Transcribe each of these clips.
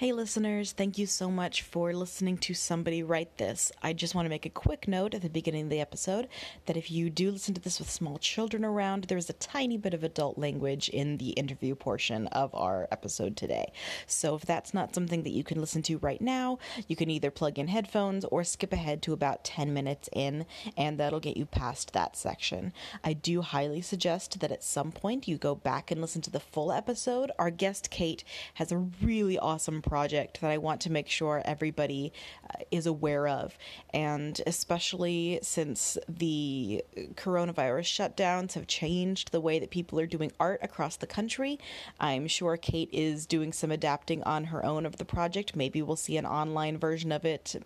Hey, listeners, thank you so much for listening to Somebody Write This. I just want to make a quick note at the beginning of the episode that if you do listen to this with small children around, there's a tiny bit of adult language in the interview portion of our episode today. So if that's not something that you can listen to right now, you can either plug in headphones or skip ahead to about 10 minutes in, and that'll get you past that section. I do highly suggest that at some point you go back and listen to the full episode. Our guest, Kate, has a really awesome project that I want to make sure everybody uh, is aware of. And especially since the coronavirus shutdowns have changed the way that people are doing art across the country, I'm sure Kate is doing some adapting on her own of the project. Maybe we'll see an online version of it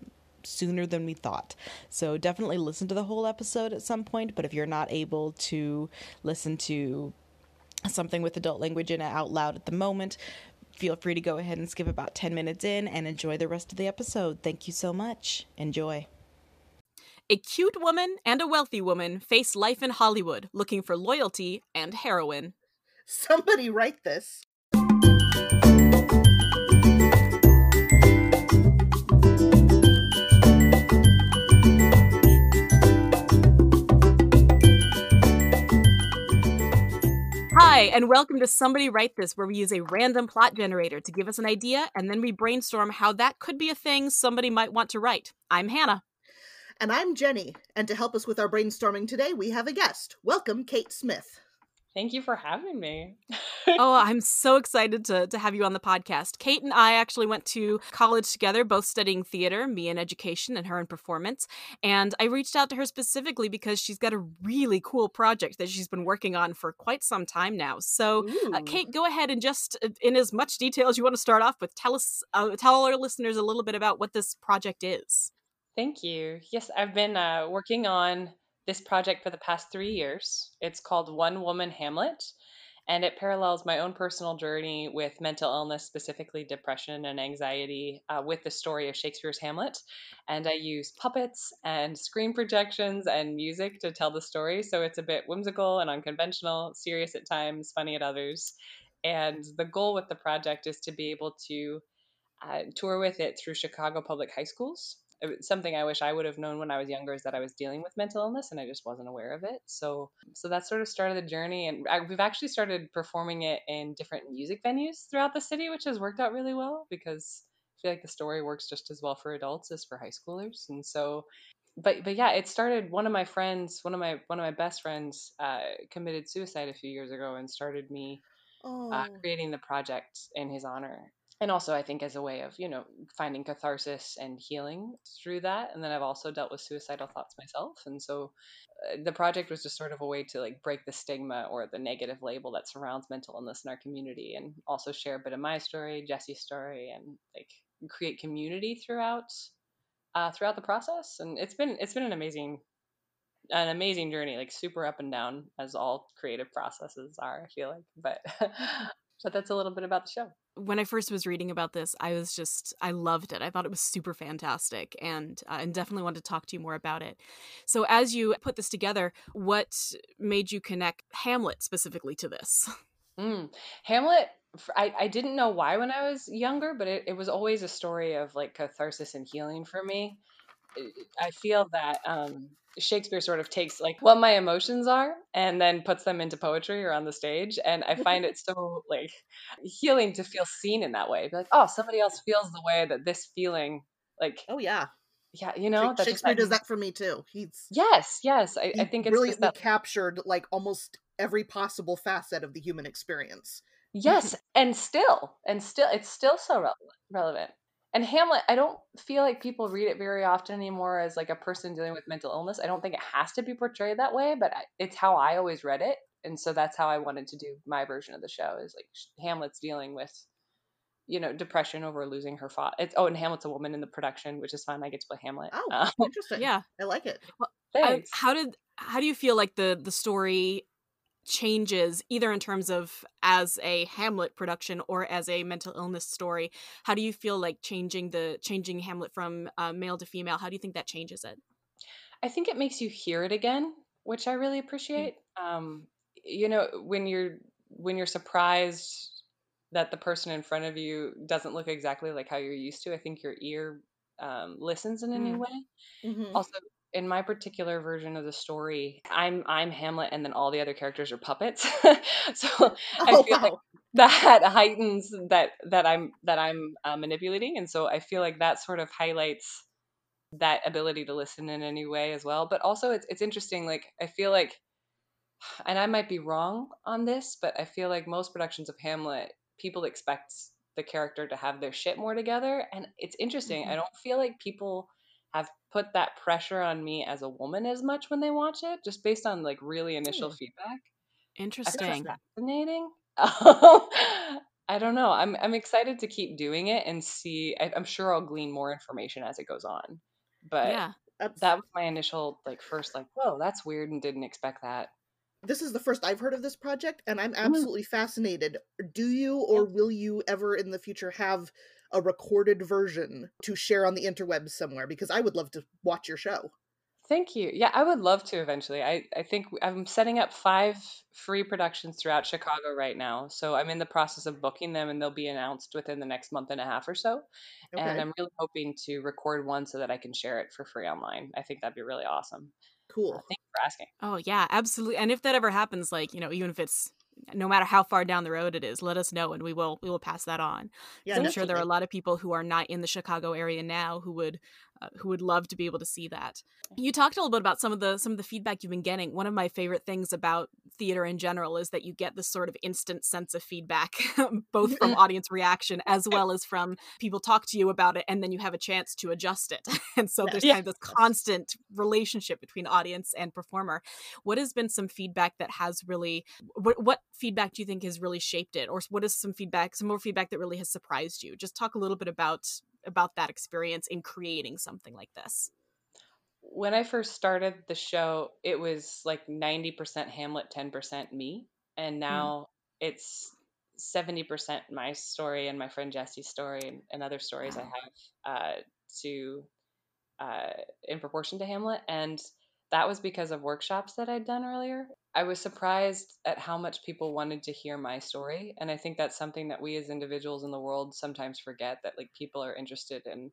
sooner than we thought. So definitely listen to the whole episode at some point, but if you're not able to listen to something with adult language in it out loud at the moment, feel free to go ahead and skip about 10 minutes in and enjoy the rest of the episode. Thank you so much. Enjoy. A cute woman and a wealthy woman face life in Hollywood looking for loyalty and heroin. Somebody write this. Hi, and welcome to Somebody Write This, where we use a random plot generator to give us an idea and then we brainstorm how that could be a thing somebody might want to write. I'm Hannah. And I'm Jenny. And to help us with our brainstorming today, we have a guest. Welcome, Kate Smith. Thank you for having me. oh, I'm so excited to, to have you on the podcast. Kate and I actually went to college together, both studying theater, me in education and her in performance. And I reached out to her specifically because she's got a really cool project that she's been working on for quite some time now. So, uh, Kate, go ahead and just, uh, in as much detail as you want to start off with, tell us, uh, tell our listeners a little bit about what this project is. Thank you. Yes, I've been uh, working on this project for the past three years. It's called One Woman Hamlet, and it parallels my own personal journey with mental illness, specifically depression and anxiety, uh, with the story of Shakespeare's Hamlet. And I use puppets and screen projections and music to tell the story. So it's a bit whimsical and unconventional, serious at times, funny at others. And the goal with the project is to be able to uh, tour with it through Chicago public high schools something I wish I would have known when I was younger is that I was dealing with mental illness and I just wasn't aware of it. So, so that sort of started the journey, and I, we've actually started performing it in different music venues throughout the city, which has worked out really well because I feel like the story works just as well for adults as for high schoolers. And so, but but yeah, it started. One of my friends, one of my one of my best friends, uh, committed suicide a few years ago and started me oh. uh, creating the project in his honor and also i think as a way of you know finding catharsis and healing through that and then i've also dealt with suicidal thoughts myself and so uh, the project was just sort of a way to like break the stigma or the negative label that surrounds mental illness in our community and also share a bit of my story jesse's story and like create community throughout uh, throughout the process and it's been it's been an amazing an amazing journey like super up and down as all creative processes are i feel like but but that's a little bit about the show when I first was reading about this, I was just I loved it. I thought it was super fantastic, and uh, and definitely wanted to talk to you more about it. So, as you put this together, what made you connect Hamlet specifically to this? Mm. Hamlet, I, I didn't know why when I was younger, but it, it was always a story of like catharsis and healing for me. I feel that um, Shakespeare sort of takes like what my emotions are and then puts them into poetry or on the stage. And I find it so like healing to feel seen in that way. Be like, oh, somebody else feels the way that this feeling like Oh yeah. Yeah, you know, Shakespeare does that for me too. He's yes, yes. I, I think it's that... captured like almost every possible facet of the human experience. Yes, and still, and still, it's still so re- relevant and Hamlet, I don't feel like people read it very often anymore as like a person dealing with mental illness. I don't think it has to be portrayed that way, but it's how I always read it, and so that's how I wanted to do my version of the show. Is like Hamlet's dealing with, you know, depression over losing her father. It's oh, and Hamlet's a woman in the production, which is fun. I get to play Hamlet. Oh, um, interesting. Yeah, I like it. Well, I, how did how do you feel like the the story changes either in terms of as a hamlet production or as a mental illness story how do you feel like changing the changing hamlet from uh, male to female how do you think that changes it i think it makes you hear it again which i really mm. appreciate mm-hmm. um, you know when you're when you're surprised that the person in front of you doesn't look exactly like how you're used to. I think your ear um, listens in a new Mm. way. Mhm. Also, in my particular version of the story, I'm I'm Hamlet, and then all the other characters are puppets. so I Oh, feel like that heightens that that I'm that I'm uh, manipulating, and so I feel like that sort of highlights that ability to listen in any way as well. But also, it's it's interesting. Like I feel like, and I might be wrong on this, but I feel like most productions of Hamlet, people expect the character to have their shit more together, and it's interesting. I Mhm. don't feel like people have put that pressure on me as a woman as much when they watch it, just based on like really initial Hmm. feedback. Interesting. that fascinating. I don't know. I'm I'm excited to keep doing it and see. I, I'm sure I'll glean more information as it goes on. But Yeah. That's- that was my initial like first like, whoa, that's weird and didn't expect that. this is the first I've heard of this project, and I'm Mm. absolutely fascinated. Do you or will you ever in the future have a recorded version to share on the interwebs somewhere? Because I would love to watch your show. Thank you. Yeah, I would love to eventually. I, I think I'm setting up five free productions throughout Chicago right now. So I'm in the process of booking them and they'll be announced within the next month and a half or so. Okay. And I'm really hoping to record one so that I can share it for free online. I think that'd be really awesome. cool. Thank you for asking. Oh yeah, absolutely. And if that ever happens, like you know, even if it's no matter how far down the road it is, let us know and we will we will pass that on. Yeah, I'm sure there are a lot of people who are not in the Chicago area now who would Uh, who would love to be able to see that. You talked a little bit about some of the some of the feedback you've been getting. One of my favorite things about theater in general is that you get this sort of instant sense of feedback, both from audience reaction as well as from people talk to you about it, and then you have a chance to adjust it. and so there's Yeah. kind of this constant relationship between audience and performer. What has been some feedback that has really what what feedback do you think has really shaped it, or what is some feedback, some more feedback that really has surprised you? Just talk a little bit about about that experience in creating something like this. When I first started the show, it was like 90% Hamlet, 10% me. And now it's 70% my story and my friend Jesse's story and, and other stories I have uh, to uh, in proportion to Hamlet. And that was because of workshops that I'd done earlier. I was surprised at how much people wanted to hear my story. And I think that's something that we as individuals in the world sometimes forget that like people are interested in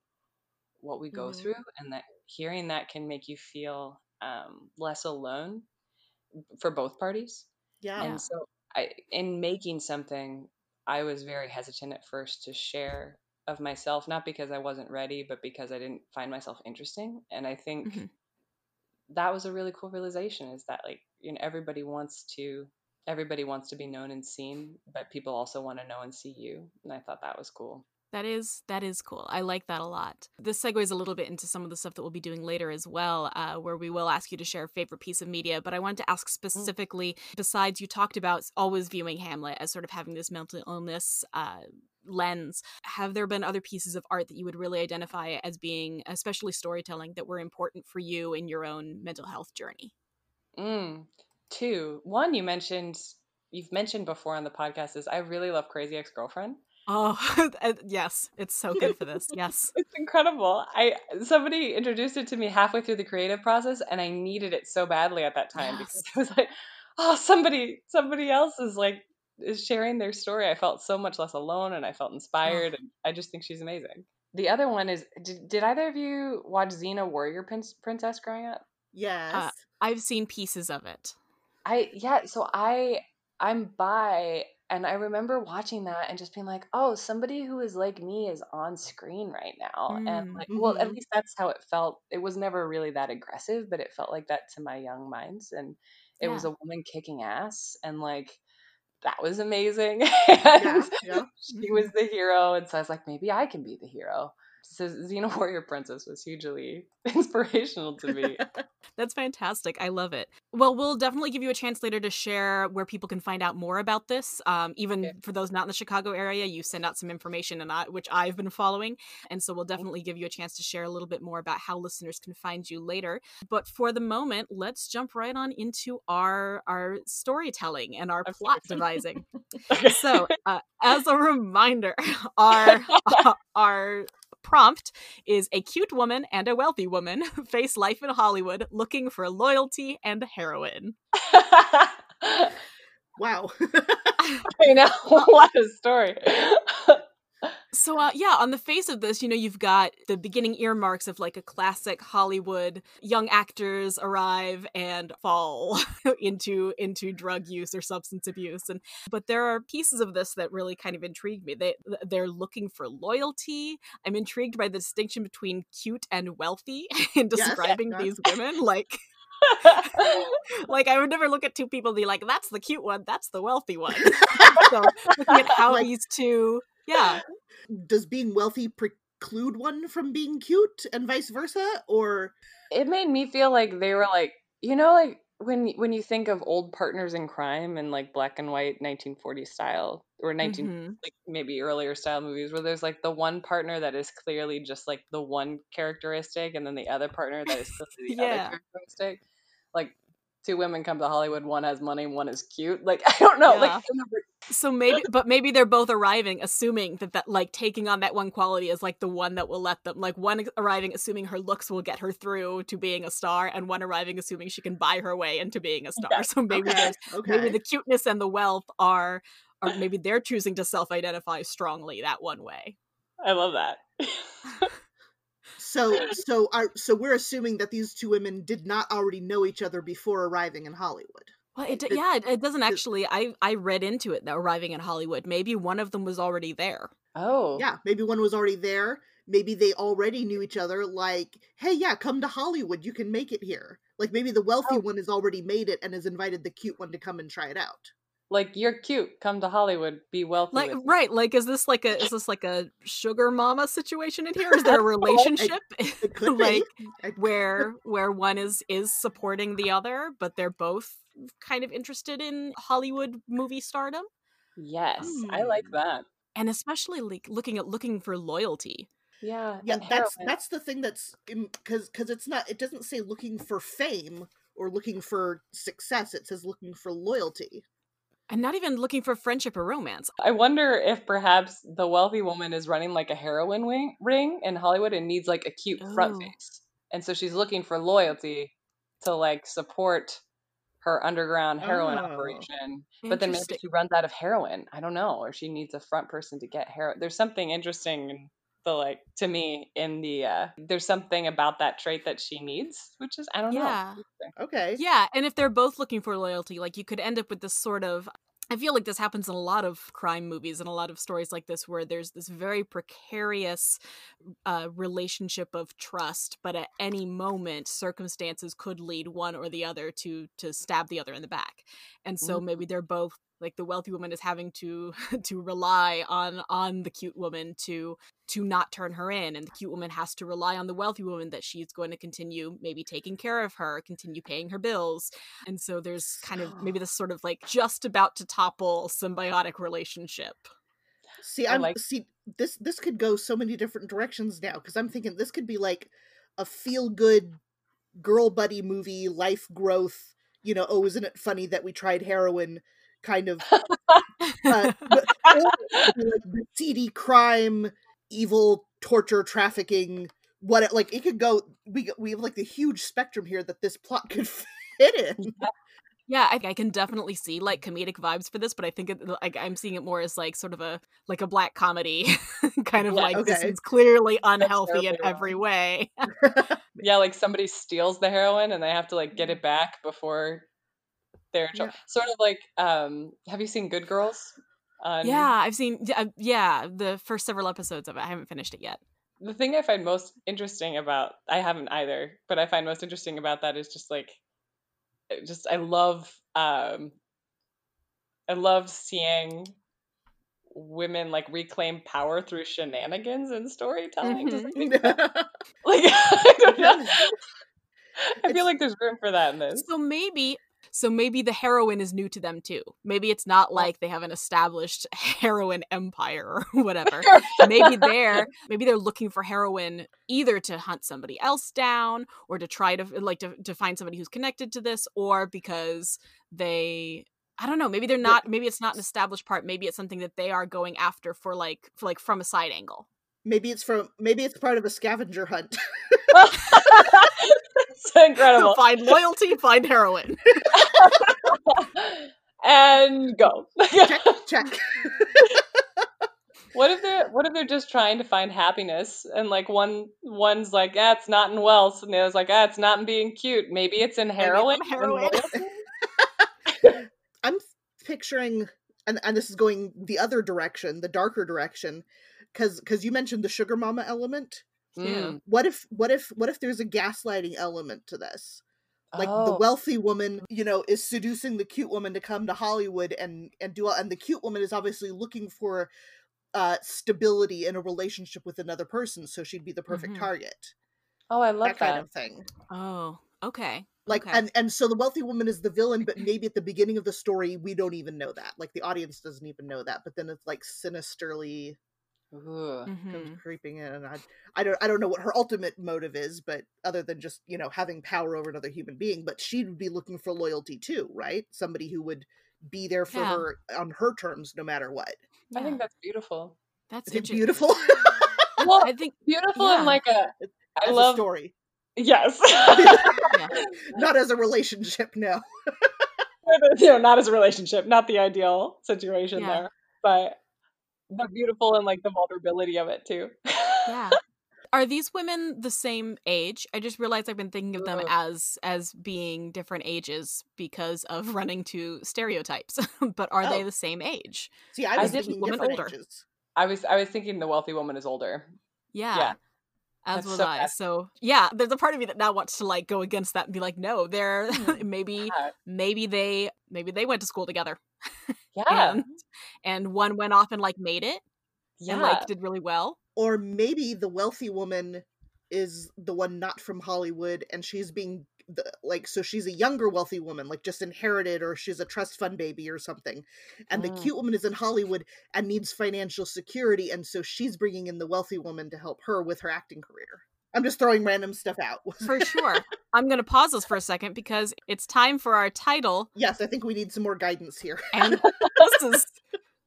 what we go Mhm. through and that hearing that can make you feel um, less alone for both parties. Yeah. And so I in making something, I was very hesitant at first to share of myself, not because I wasn't ready, but because I didn't find myself interesting. And I think Mhm. that was a really cool realization is that like, you know, everybody wants to everybody wants to be known and seen, but people also want to know and see you. And I thought that was cool. That is that is cool. I like that a lot. This segues a little bit into some of the stuff that we'll be doing later as well, uh, where we will ask you to share a favorite piece of media. But I wanted to ask specifically, besides you talked about always viewing Hamlet as sort of having this mental illness uh, lens, have there been other pieces of art that you would really identify as being, especially storytelling, that were important for you in your own mental health journey? Mm. Two. One you mentioned you've mentioned before on the podcast is I really love Crazy Ex Girlfriend. Oh, uh, yes, it's so good for this. Yes. It's incredible. I somebody introduced it to me halfway through the creative process and I needed it so badly at that time because Yes. I was like, oh, somebody somebody else is like is sharing their story. I felt so much less alone and I felt inspired and I just think she's amazing. The other one is did, did either of you watch Xena Warrior Prince, Princess growing up? Yes. I've seen pieces of it. I yeah, so I I'm bi and I remember watching that and just being like, "Oh, somebody who is like me is on screen right now." And Mm. like, well, at Mhm. least that's how it felt. It was never really that aggressive, but it felt like that to my young minds and it was a woman kicking ass and like that was amazing. yeah. and Yeah. she was the hero and so I was like, maybe I can be the hero. So Xena Warrior Princess was hugely inspirational to me. That's fantastic. I love it. Well, we'll definitely give you a chance later to share where people can find out more about this. Um, even Yeah. for those not in the Chicago area, you send out some information, and I, which I've been following, and so we'll definitely give you a chance to share a little bit more about how listeners can find you later. But for the moment, let's jump right on into our our storytelling and our plot devising. Okay. So, uh, as a reminder, our our prompt is a cute woman and a wealthy woman face life in Hollywood looking for loyalty and heroin. Wow. I know. what a story. So uh, yeah, on the face of this, you know, you've got the beginning earmarks of like a classic Hollywood young actors arrive and fall into into drug use or substance abuse, and but there are pieces of this that really kind of intrigue me. They they're looking for loyalty. I'm intrigued by the distinction between cute and wealthy in describing yes. these women, like. like I would never look at two people and be like, "That's the cute one, that's the wealthy one." so looking at how Like- these two, yeah, Does being wealthy preclude one from being cute and vice versa? Or it made me feel like they were like you know like when when you think of old partners in crime and like black and white 1940 style or 19 Mhm. like maybe earlier style movies where there's like the one partner that is clearly just like the one characteristic and then the other partner that is clearly the Yeah. other characteristic like two women come to hollywood one has money one is cute like i don't know like Yeah. Remember So maybe, but maybe they're both arriving, assuming that that like taking on that one quality is like the one that will let them like one arriving, assuming her looks will get her through to being a star, and one arriving, assuming she can buy her way into being a star. So maybe okay, there's okay. maybe the cuteness and the wealth are, or maybe they're choosing to self-identify strongly that one way. i love that so so are so we're assuming that these two women did not already know each other before arriving in Hollywood. Well, it, It- yeah, it, it doesn't actually. I I read into it that arriving in Hollywood, maybe one of them was already there. oh Yeah, maybe one was already there. Maybe they already knew each other. Like, hey, yeah, come to Hollywood. You can make it here. Like maybe the wealthy Oh. one has already made it and has invited the cute one to come and try it out. Like you're cute come to hollywood be wealthy Like with right, like is this like a is this like a sugar mama situation in here? Is there a relationship? It could like where where one is is supporting the other, but they're both kind of interested in Hollywood movie stardom, yes i like Hmm. that and especially like looking at looking for loyalty. yeah yeah that's heroin. that's the thing that's because because it's not it doesn't say looking for fame or looking for success it says looking for loyalty And not even looking for friendship or romance. I wonder if perhaps the wealthy woman is running like a heroin wing, ring in Hollywood and needs like a cute front oh. face. And so she's looking for loyalty to like support her underground heroin Oh. operation. But then maybe she runs out of heroin. I don't know. Or she needs a front person to get heroin. There's something interesting in the like to me in the uh there's something about that trait that she needs, which is I don't Yeah. know. okay Yeah, and if they're both looking for loyalty, like you could end up with this sort of I feel like this happens in a lot of crime movies and a lot of stories like this where there's this very precarious uh, relationship of trust, but at any moment circumstances could lead one or the other to to stab the other in the back. And so Mhm. maybe they're both like the wealthy woman is having to to rely on on the cute woman to to not turn her in and the cute woman has to rely on the wealthy woman that she's going to continue maybe taking care of her continue paying her bills and so there's kind of maybe this sort of like just about to topple symbiotic relationship See, I I'm like- see this. This could go so many different directions now because I'm thinking this could be like a feel good girl buddy movie, life growth. You know, oh, isn't it funny that we tried heroin? Kind of uh, but- or it could be like the seedy crime, evil torture, trafficking. What it, like it could go. We we have like the huge spectrum here that this plot could fit in. yeah I, I can definitely see like comedic vibes for this but i think it, like i'm seeing it more as like sort of a like a black comedy kind of Yeah, like this is clearly unhealthy in wrong. every way yeah, like somebody steals the heroin and they have to like get it back before they're in trouble. Yeah. Sort of like, um, have you seen Good Girls? On, yeah i've seen yeah, uh, yeah the first several episodes of it i haven't finished it yet The thing I find most interesting about, I haven't either, but I find most interesting about that is just like, just I love, um, I love seeing women like reclaim power through shenanigans and storytelling. Make? Like, I don't know. I feel It's- like there's room for that in this. So maybe so maybe the heroin is new to them too. Maybe it's not like they have an established heroin empire or whatever. maybe they're maybe they're looking for heroin either to hunt somebody else down or to try to like to, to find somebody who's connected to this or because they I don't know, maybe they're not maybe it's not an established part, maybe it's something that they are going after for like for like from a side angle. Maybe it's from maybe it's part of a scavenger hunt. it's incredible. find loyalty, find heroin. and go. check, check. What if they're what if they're just trying to find happiness and like one one's like, ah, it's not in wealth, and the other's like, ah, it's not in being cute. Maybe it's in heroin. it's heroin. I'm picturing, and, and this is going the other direction, the darker direction, because because you mentioned the sugar mama element. Yeah. Mm. What if what if what if there's a gaslighting element to this? Like the Oh. wealthy woman, you know, is seducing the cute woman to come to Hollywood and and do all, and the cute woman is obviously looking for uh stability in a relationship with another person, so she'd be the perfect Mhm. target. Oh, I love that that. kind of thing. Oh, okay. like Okay. and and so the wealthy woman is the villain but maybe at the beginning of the story we don't even know that like the audience doesn't even know that but then it's like sinisterly Ooh. comes Mhm. creeping in and I, I don't i don't know what her ultimate motive is but other than just you know having power over another human being but she would be looking for loyalty too right somebody who would be there for Yeah. her on her terms no matter what I think that's beautiful. that's is it beautiful Well, I think beautiful yeah. in like a. I as love. a story Yes. not as a relationship no you know, not as a relationship, not the ideal situation Yeah. there, but but beautiful and like the vulnerability of it too. yeah. Are these women the same age? I just realized I've been thinking of them as as being different ages because of running to stereotypes. but are they Oh. the same age? see i I was did thinking woman older. ages I was I was thinking the wealthy woman is older. Yeah. yeah. As That's was so I. fascinating. So yeah, there's a part of me that now wants to like go against that and be like, no, they're Hmm. maybe Yeah. maybe they maybe they went to school together. Yeah. And and one went off and like made it yeah. and like did really well. or maybe the wealthy woman is the one not from Hollywood and she's being the, like so she's a younger wealthy woman like just inherited or she's a trust fund baby or something and Mm. the cute woman is in Hollywood and needs financial security and so she's bringing in the wealthy woman to help her with her acting career. I'm just throwing random stuff out. For sure. I'm gonna pause this for a second because it's time for our title yes, I think we need some more guidance here. and this is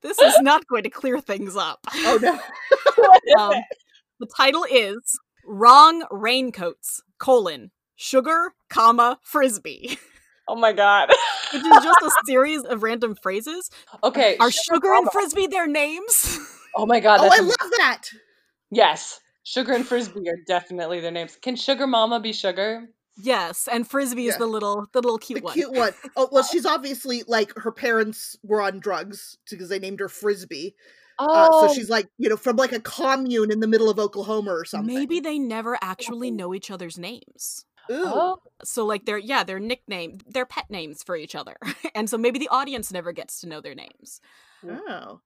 this is not going to clear things up. oh no. Um, the title is Wrong Raincoats, colon, sugar, comma, frisbee. Oh my god. Which is just a series of random phrases. okay. Are sugar and frisbee their names? Oh my god. Oh, That's I a- love that. yes. Sugar and frisbee are definitely their names. Can sugar mama be sugar? yes, and frisbee is the little the little The cute one. cute one. Oh, well, she's obviously like her parents were on drugs because they named her Frisbee. Uh, Oh, so she's like, you know, from like a commune in the middle of Oklahoma or something. Maybe they never actually know each other's names. Ooh. oh, So like they're yeah, they're nickname, they're pet names for each other. and so maybe the audience never gets to know their names. Oh.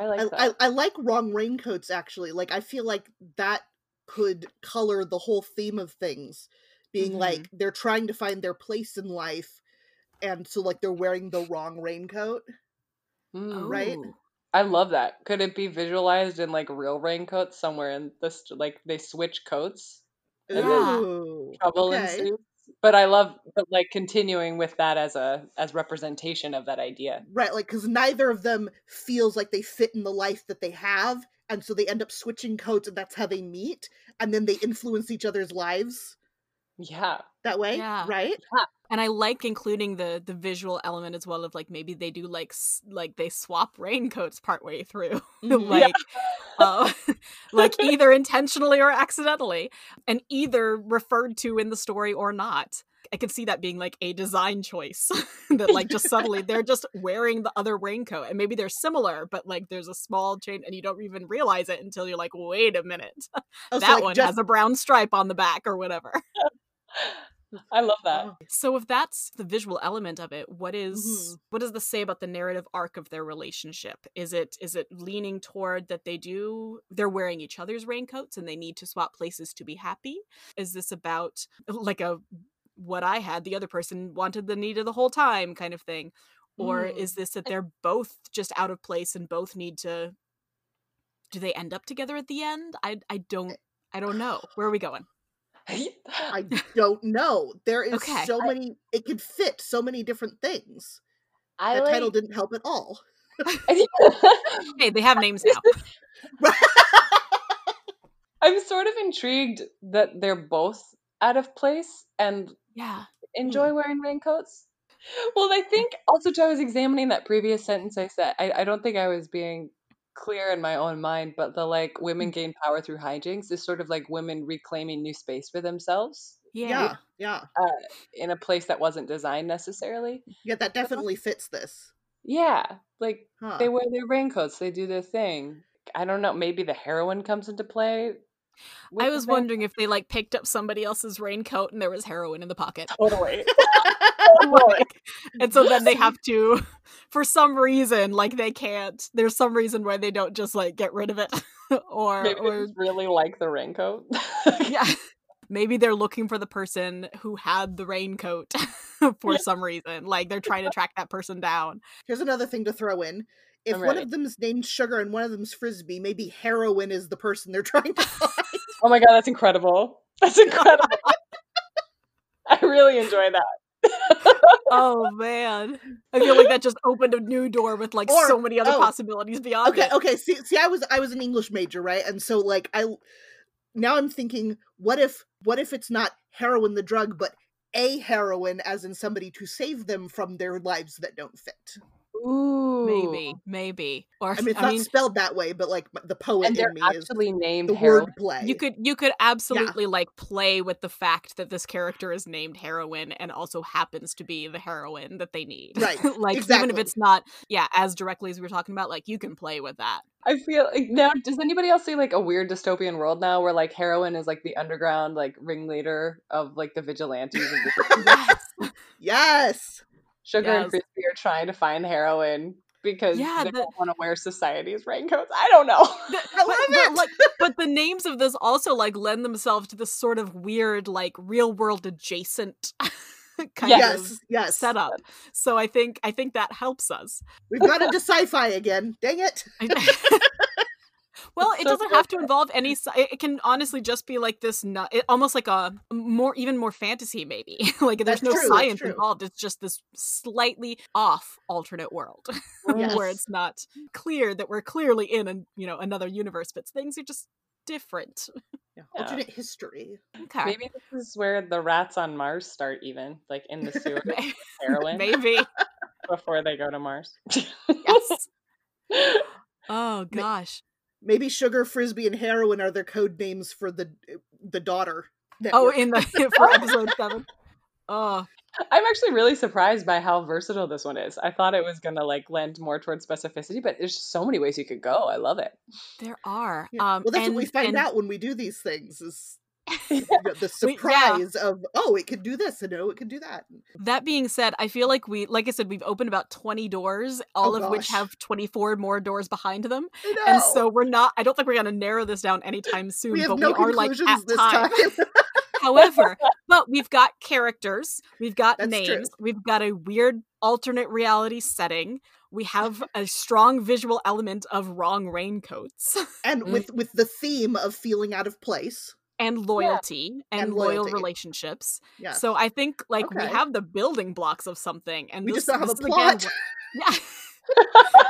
I like I, that. I, I like wrong raincoats actually. Like I feel like that could color the whole theme of things. Being Mhm. like they're trying to find their place in life and so like they're wearing the wrong raincoat. Mm. right? I love that. Could it be visualized in like real raincoats somewhere in this? Like they switch coats, And then trouble okay. ensues. But I love, but like continuing with that as a as representation of that idea. Right, like because neither of them feels like they fit in the life that they have, and so they end up switching coats, and that's how they meet, and then they influence each other's lives Yeah, that way. Yeah. Right? And I like including the the visual element as well of like maybe they do like s- like they swap raincoats partway through. Mhm. like uh, like either intentionally or accidentally and either referred to in the story or not i could see that being like a design choice that like just suddenly they're just wearing the other raincoat and maybe they're similar but like there's a small change and you don't even realize it until you're like wait a minute Oh, so, that like, one just- has a brown stripe on the back or whatever I love that. Oh, so if that's the visual element of it what is- Mhm. what does this say about the narrative arc of their relationship is it is it leaning toward that they do they're wearing each other's raincoats and they need to swap places to be happy is this about like a what i had the other person wanted the needed the whole time kind of thing or Mm. is this that they're both just out of place and both need to do they end up together at the end i i don't i don't know where are we going I don't know. There is Okay. so many. It could fit so many different things. I the like. title didn't help at all. hey they have names now I'm sort of intrigued that they're both out of place and yeah enjoy hmm. wearing raincoats. well, I think also too, I was examining that previous sentence I said. I, I don't think I was being clear in my own mind, but the like women gain power through hijinks is sort of like women reclaiming new space for themselves Yeah. Yeah, yeah, uh, in a place that wasn't designed necessarily. yeah. That definitely fits this. Yeah, like Huh. they wear their raincoats, they do their thing. I don't know. Maybe the heroin comes into play. With I was thing. wondering if they like picked up somebody else's raincoat and there was heroin in the pocket. Totally. Like, and so then they have to for some reason like they can't there's some reason why they don't just like get rid of it or Maybe they or just really like the raincoat. yeah maybe they're looking for the person who had the raincoat for some reason like they're trying to track that person down Here's another thing to throw in. If I'm one ready. of them's named Sugar and one of them's Frisbee, maybe heroin is the person they're trying to find. oh my god, that's incredible. That's incredible. I really enjoy that. oh man i feel like that just opened a new door with like Or- so many other oh, possibilities beyond okay, it okay. See, see, I was I was an English major, right? And so like I now I'm thinking, what if what if it's not heroin the drug, but a heroin, as in somebody to save them from their lives that don't fit. Ooh. maybe maybe or I mean, it's I not mean, spelled that way, but like the poet And they're in me is actually named the heroin. word play. You could you could absolutely like play with the fact that this character is named heroin and also happens to be the heroine that they need. Right, like even if it's not yeah, as directly as we were talking about, like you can play with that. I feel like now. Does anybody else see like a weird dystopian world now, where like heroin is like the underground like ringleader of like the vigilantes, and the- yes. yes. Sugar and Yes. frisbee are trying to find heroin because Yeah, they the- don't want to wear society's raincoats. I don't know. The- I but, love but, it. like, but the names of this also like lend themselves to this sort of weird, like real world adjacent kind Yes, of yes. setup. So I think I think that helps us. We've got into sci-fi again. Dang it. well, it so doesn't have to involve any. It it can honestly just be like this, nu- it, almost like a more, even more fantasy, maybe. like there's That's no true, science involved. It's just this slightly off alternate world Yes. where it's not clear that we're clearly in a you know another universe, but things are just different. Yeah, Yeah. Alternate history. Okay, Maybe this is where the rats on Mars start, even like in the sewer May- heroin maybe before they go to Mars. yes. Oh gosh. Maybe Sugar, Frisbee, and Heroin are their code names for the the daughter. Oh, in the for episode seven. Oh, I'm actually really surprised by how versatile this one is. I thought it was gonna like lend more towards specificity, but there's just so many ways you could go. I love it. there are. Yeah. Um, well, that's and- what we find and- out when we do these things is you know, the We- yeah. surprise of oh, it could do this and oh, it could do that. That being said, I feel like we, like I said, we've opened about 20 doors, oh, all Oh, of which have 24 more doors behind them. And so we're not, I don't think we're going to narrow this down anytime soon, we have but no we are like at this time. time. However, but we've got characters, we've got That's true. names, we've got a weird alternate reality setting. We have a strong visual element of wrong raincoats and with with the theme of feeling out of place. And loyalty and, And loyal loyalty. Yes. relationships. So I think like we have the building blocks of something, and we this, just don't have a this is again plot. Yeah.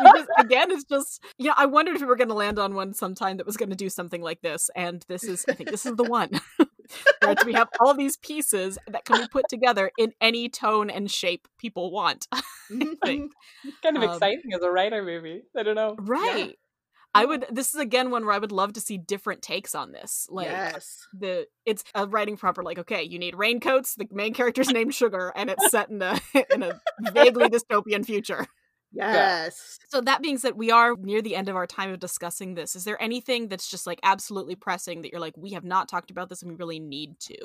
We just- again, it's just you know, I wondered if we were going to land on one sometime that was going to do something like this, and this is, I think, this is the one. right? We have all these pieces that can be put together in any tone and shape people want. Mhm, think. It's kind of Um, exciting as a writer maybe. I don't know. Right. I would. This is again one where I would love to see different takes on this. Like yes. the it's a writing proper. Like okay, you need raincoats. The main character's named Sugar, and it's set in a in a vaguely dystopian future. Yes. So that being said, we are near the end of our time of discussing this. Is there anything that's just like absolutely pressing that you're like, we have not talked about this and we really need to?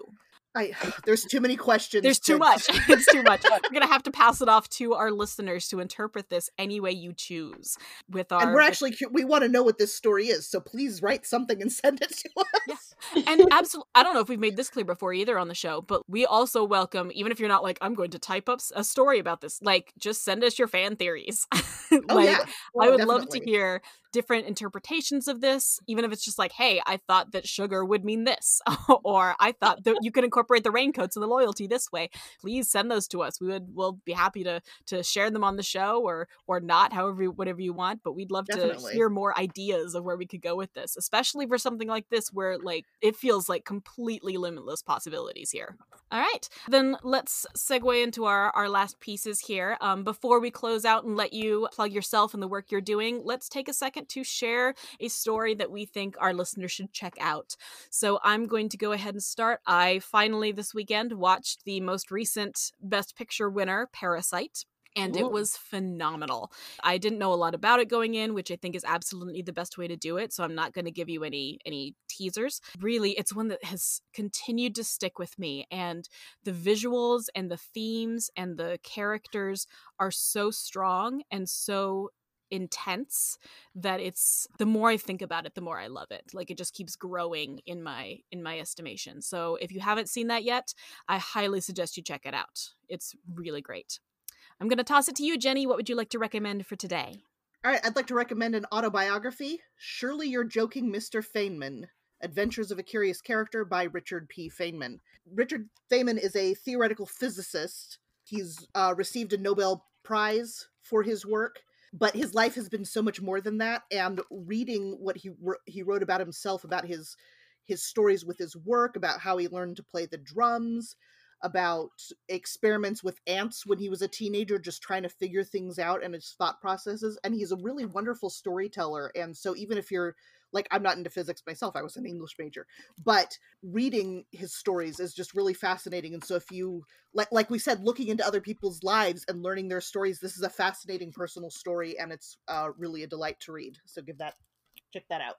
I there's too many questions. There's too to- much. it's too much. We're gonna have to pass it off to our listeners to interpret this any way you choose. With our And we're actually we want to know what this story is, so please write something and send it to us. Yeah. and absolutely i don't know if we've made this clear before either on the show but we also welcome even if you're not like i'm going to type up a story about this like just send us your fan theories Oh like yeah. i Oh, would love to hear different interpretations of this, even if it's just like, hey, I thought that sugar would mean this, or I thought that you could incorporate the raincoats and the loyalty this way. Please send those to us. We would we'll be happy to to share them on the show or or not, however whatever you want. But we'd love Definitely. to hear more ideas of where we could go with this, especially for something like this where like it feels like completely limitless possibilities here. All right, then let's segue into our our last pieces here. Um, before we close out and let you plug yourself and the work you're doing, let's take a second to share a story that we think our listeners should check out. So I'm going to go ahead and start. I finally this weekend watched the most recent Best Picture winner, Parasite and Ooh. it was phenomenal. I didn't know a lot about it going in, which I think is absolutely the best way to do it, so I'm not going to give you any any teasers. Really, it's one that has continued to stick with me and the visuals and the themes and the characters are so strong and so intense that it's the more I think about it the more I love it like it just keeps growing in my in my estimation so if you haven't seen that yet I highly suggest you check it out it's really great I'm going to toss it to you, Jenny. What would you like to recommend for today? All right, I'd like to recommend an autobiography, Surely You're Joking, Mr. Feynman. Adventures of a Curious Character by Richard P. Feynman. Richard Feynman is a theoretical physicist. He's uh, received a Nobel Prize for his work, but his life has been so much more than that. And reading what he he wrote about himself, about his his stories with his work, about how he learned to play the drums, about experiments with ants when he was a teenager, just trying to figure things out and his thought processes. And he's a really wonderful storyteller. And so, even if you're like, I'm not into physics myself, I was an English major, but reading his stories is just really fascinating. And so, if you like, like we said, looking into other people's lives and learning their stories, this is a fascinating personal story, and it's uh, really a delight to read. So, give that check that out.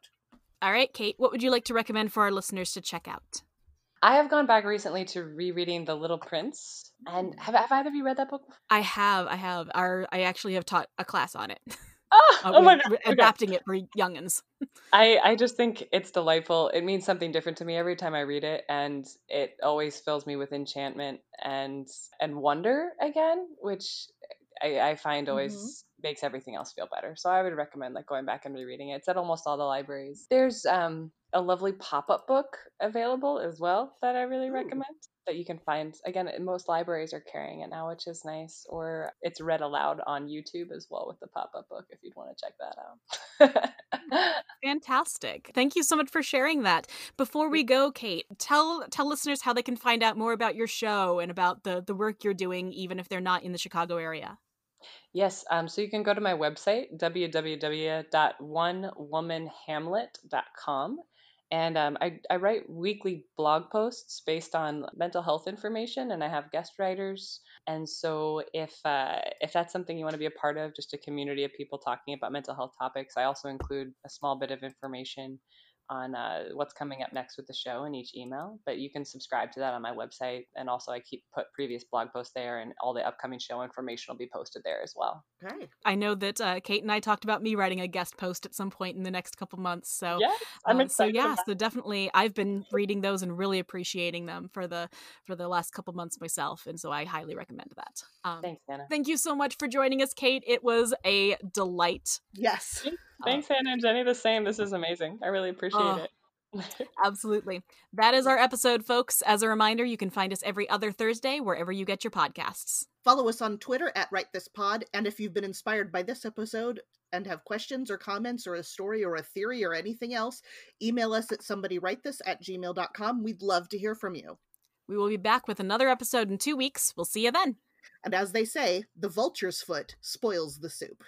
All right, Kate, what would you like to recommend for our listeners to check out? I have gone back recently to rereading The Little Prince. And have, have either of you read that book? I have, I have. Our I actually have taught a class on it. Oh, Uh, oh my god. we're okay. Adapting it for youngins. I, I just think it's delightful. It means something different to me every time I read it, and it always fills me with enchantment and and wonder again, which I, I find always makes everything else feel better. So I would recommend like going back and rereading it. It's at almost all the libraries. There's um a lovely pop-up book available as well that I really Ooh. recommend that you can find again most libraries are carrying it now which is nice or it's read aloud on youtube as well with the pop-up book if you'd want to check that out Fantastic. Thank you so much for sharing that. Before we go, Kate, tell tell listeners how they can find out more about your show and about the the work you're doing even if they're not in the Chicago area. Yes, um, so you can go to my website, www.onewomanhamlet.com. And um, I, I write weekly blog posts based on mental health information, and I have guest writers. And so, if uh, if that's something you want to be a part of, just a community of people talking about mental health topics, I also include a small bit of information on uh, what's coming up next with the show in each email. But you can subscribe to that on my website, and also I keep put previous blog posts there, and all the upcoming show information will be posted there as well. Okay. I know that uh, Kate and I talked about me writing a guest post at some point in the next couple months. So yeah, I'm uh, excited. So yeah, so definitely, I've been reading those and really appreciating them for the for the last couple months myself, and so I highly recommend that. Um, Thanks, Hannah. Thank you so much for joining us, Kate. It was a delight. Yes. Oh. Thanks, Hannah and Jenny. The same. This is amazing. I really appreciate Oh. it. Absolutely. That is our episode, folks. As a reminder, you can find us every other Thursday wherever you get your podcasts. Follow us on Twitter at WriteThisPod, and if you've been inspired by this episode and have questions or comments or a story or a theory or anything else, email us at somebodywritethis at gmail.com. We'd love to hear from you. We will be back with another episode in two weeks. We'll see you then. And as they say, the vulture's foot spoils the soup.